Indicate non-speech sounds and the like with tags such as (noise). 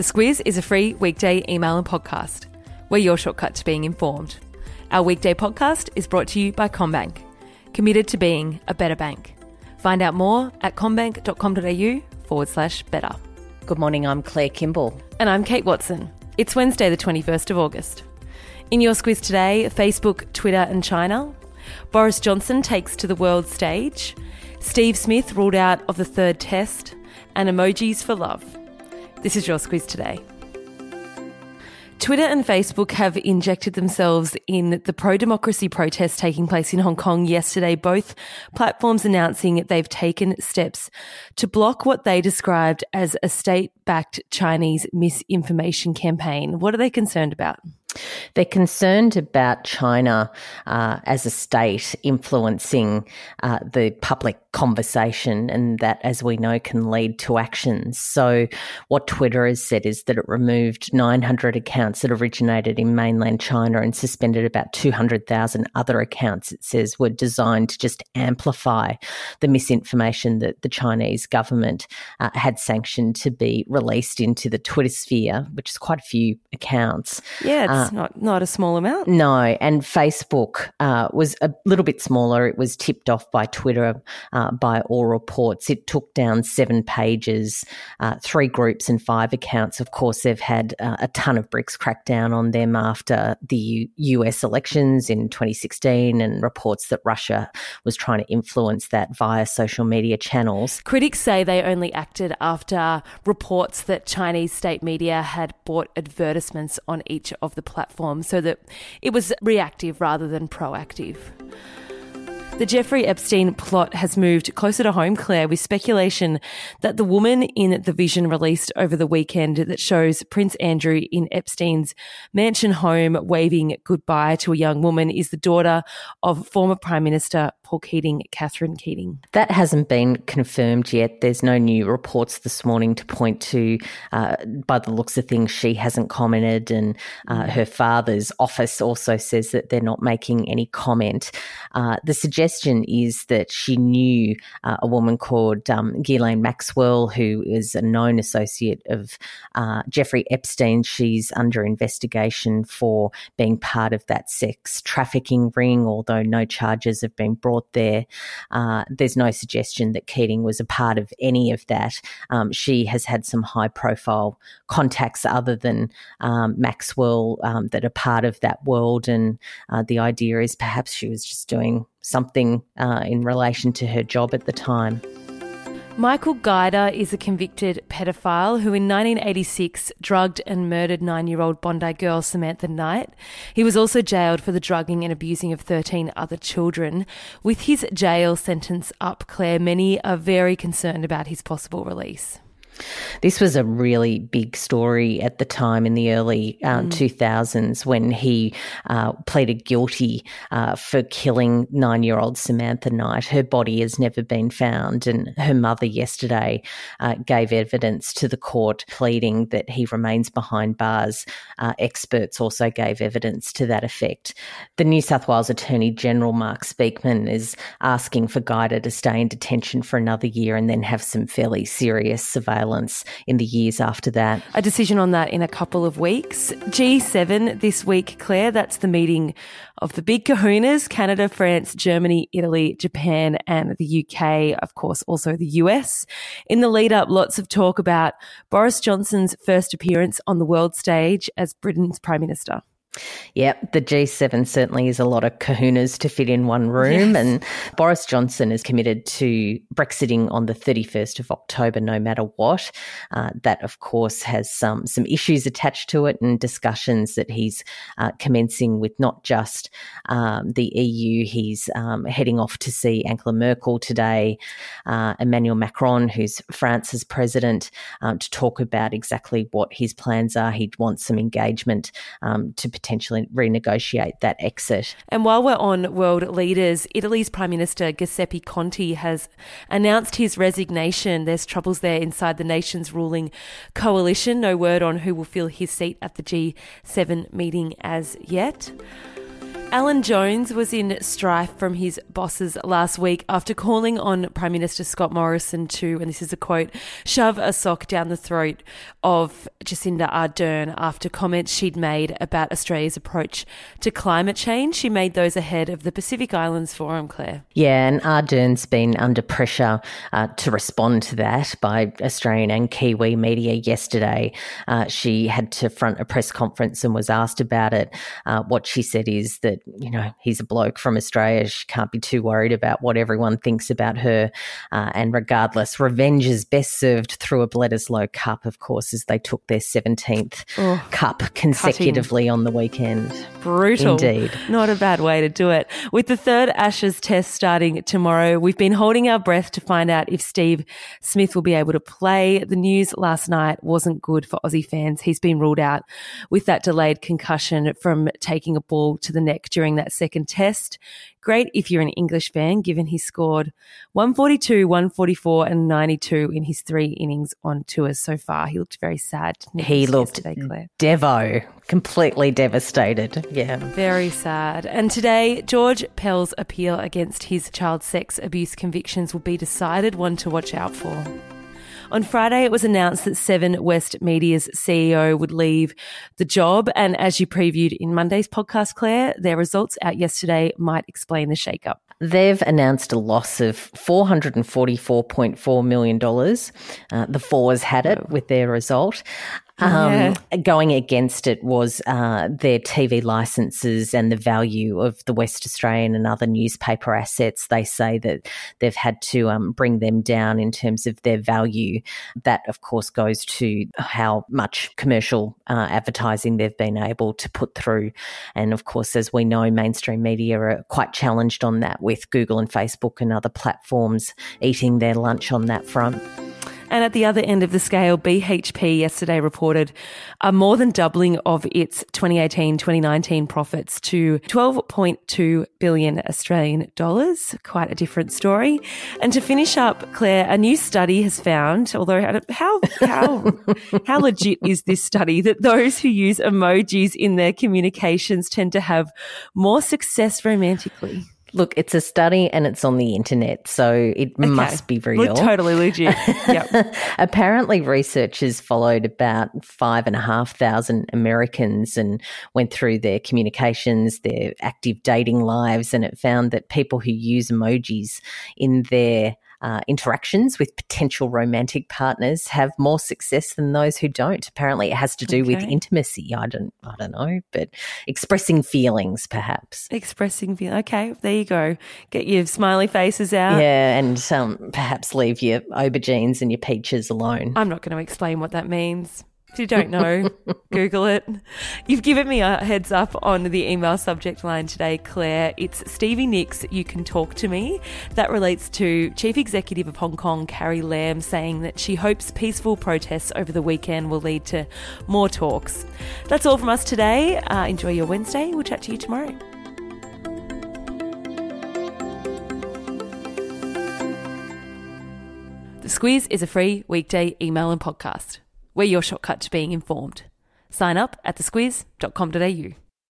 The Squiz is a free weekday email and podcast. We're your shortcut to being informed. Our weekday podcast is brought to you by CommBank, committed to being a better bank. Find out more at commbank.com.au forward slash better. Good morning, I'm Claire Kimball. And I'm Kate Watson. It's Wednesday, the 21st of August. In your squiz today, Facebook, Twitter, and China. Boris Johnson takes to the world stage. Steve Smith ruled out of the third test. And emojis for love. This is your squiz today. Twitter and Facebook have injected themselves in the pro democracy protests taking place in Hong Kong yesterday, both platforms announcing they've taken steps to block what they described as a state backed Chinese misinformation campaign. What are they concerned about? They're concerned about China uh, as a state influencing uh, the public conversation, and that, as we know, can lead to actions. So, what Twitter has said is that it removed 900 accounts that originated in mainland China and suspended about 200,000 other accounts, it says, were designed to just amplify the misinformation that the Chinese government uh, had sanctioned to be released into the Twitter sphere, which is quite a few accounts. Yeah, it's uh, not, not a small amount. No, and Facebook uh, was a little bit smaller. It was tipped off by Twitter uh, by all reports. It took down seven pages, uh, three groups, and five accounts. Of course, they've had uh, a ton of bricks cracked down on them after the U- US elections in 2016 and reports that Russia was trying to influence that via social media channels. Critics say they only acted after reports that Chinese state media had bought advertisements on each of the platforms so that it was reactive rather than proactive. The Jeffrey Epstein plot has moved closer to home, Claire, with speculation that the woman in the vision released over the weekend that shows Prince Andrew in Epstein's mansion home waving goodbye to a young woman is the daughter of former Prime Minister Paul Keating, Catherine Keating. That hasn't been confirmed yet. There's no new reports this morning to point to. Uh, by the looks of things, she hasn't commented, and uh, her father's office also says that they're not making any comment. Uh, the suggestion is that she knew uh, a woman called um, Ghislaine Maxwell, who is a known associate of uh, Jeffrey Epstein. She's under investigation for being part of that sex trafficking ring, although no charges have been brought there. Uh, there's no suggestion that Keating was a part of any of that. Um, she has had some high profile contacts other than um, Maxwell um, that are part of that world. And uh, the idea is perhaps she was just doing something uh, in relation to her job at the time. Michael Guider is a convicted pedophile who in 1986 drugged and murdered nine year old Bondi girl Samantha Knight. He was also jailed for the drugging and abusing of 13 other children. With his jail sentence up, Claire, many are very concerned about his possible release. This was a really big story at the time in the early uh, mm. 2000s when he uh, pleaded guilty uh, for killing nine year old Samantha Knight. Her body has never been found, and her mother yesterday uh, gave evidence to the court pleading that he remains behind bars. Uh, experts also gave evidence to that effect. The New South Wales Attorney General Mark Speakman is asking for Guider to stay in detention for another year and then have some fairly serious surveillance in the years after that. A decision on that in a couple of weeks. G7 this week, Claire, that's the meeting of the big kahunas Canada, France, Germany, Italy, Japan, and the UK, of course, also the US. In the lead up, lots of talk about Boris Johnson's first appearance on the world stage as Britain's Prime Minister. Yep, the G7 certainly is a lot of kahunas to fit in one room. Yes. And Boris Johnson is committed to Brexiting on the 31st of October, no matter what. Uh, that, of course, has some, some issues attached to it and discussions that he's uh, commencing with not just um, the EU. He's um, heading off to see Angela Merkel today, uh, Emmanuel Macron, who's France's president, um, to talk about exactly what his plans are. He wants some engagement um, to potentially renegotiate that exit. And while we're on world leaders, Italy's Prime Minister Giuseppe Conte has announced his resignation. There's troubles there inside the nation's ruling coalition. No word on who will fill his seat at the G7 meeting as yet. Alan Jones was in strife from his bosses last week after calling on Prime Minister Scott Morrison to, and this is a quote, shove a sock down the throat of Jacinda Ardern after comments she'd made about Australia's approach to climate change. She made those ahead of the Pacific Islands Forum, Claire. Yeah, and Ardern's been under pressure uh, to respond to that by Australian and Kiwi media yesterday. Uh, she had to front a press conference and was asked about it. Uh, what she said is that you know, he's a bloke from Australia. She can't be too worried about what everyone thinks about her. Uh, and regardless, revenge is best served through a Bledisloe Cup, of course, as they took their 17th oh, cup consecutively cutting. on the weekend. Brutal. Indeed. Not a bad way to do it. With the third Ashes test starting tomorrow, we've been holding our breath to find out if Steve Smith will be able to play. The news last night wasn't good for Aussie fans. He's been ruled out with that delayed concussion from taking a ball to the neck during that second test. Great if you're an English fan, given he scored 142, 144, and 92 in his three innings on tours so far. He looked very sad. He looked devo, completely devastated. Yeah. Very sad. And today, George Pell's appeal against his child sex abuse convictions will be decided, one to watch out for. On Friday, it was announced that Seven West Media's CEO would leave the job. And as you previewed in Monday's podcast, Claire, their results out yesterday might explain the shakeup. They've announced a loss of $444.4 million. Uh, the Fours had it with their result. Um, yeah. Going against it was uh, their TV licenses and the value of the West Australian and other newspaper assets. They say that they've had to um, bring them down in terms of their value. That, of course, goes to how much commercial uh, advertising they've been able to put through. And of course, as we know, mainstream media are quite challenged on that with Google and Facebook and other platforms eating their lunch on that front. And at the other end of the scale, BHP yesterday reported a more than doubling of its 2018 2019 profits to 12.2 billion Australian dollars. Quite a different story. And to finish up, Claire, a new study has found, although how, how, (laughs) how legit is this study that those who use emojis in their communications tend to have more success romantically? Look, it's a study and it's on the internet, so it okay. must be real. Totally legit. Yep. (laughs) Apparently, researchers followed about five and a half thousand Americans and went through their communications, their active dating lives, and it found that people who use emojis in their uh, interactions with potential romantic partners have more success than those who don't. Apparently, it has to do okay. with intimacy. I don't, I don't know, but expressing feelings, perhaps. Expressing feelings. Okay, there you go. Get your smiley faces out. Yeah, and um, perhaps leave your aubergines and your peaches alone. I'm not going to explain what that means. If you don't know, (laughs) Google it. You've given me a heads up on the email subject line today, Claire. It's Stevie Nicks, You Can Talk to Me. That relates to Chief Executive of Hong Kong, Carrie Lam, saying that she hopes peaceful protests over the weekend will lead to more talks. That's all from us today. Uh, enjoy your Wednesday. We'll chat to you tomorrow. The Squiz is a free weekday email and podcast. We're your shortcut to being informed. Sign up at thesquiz.com.au.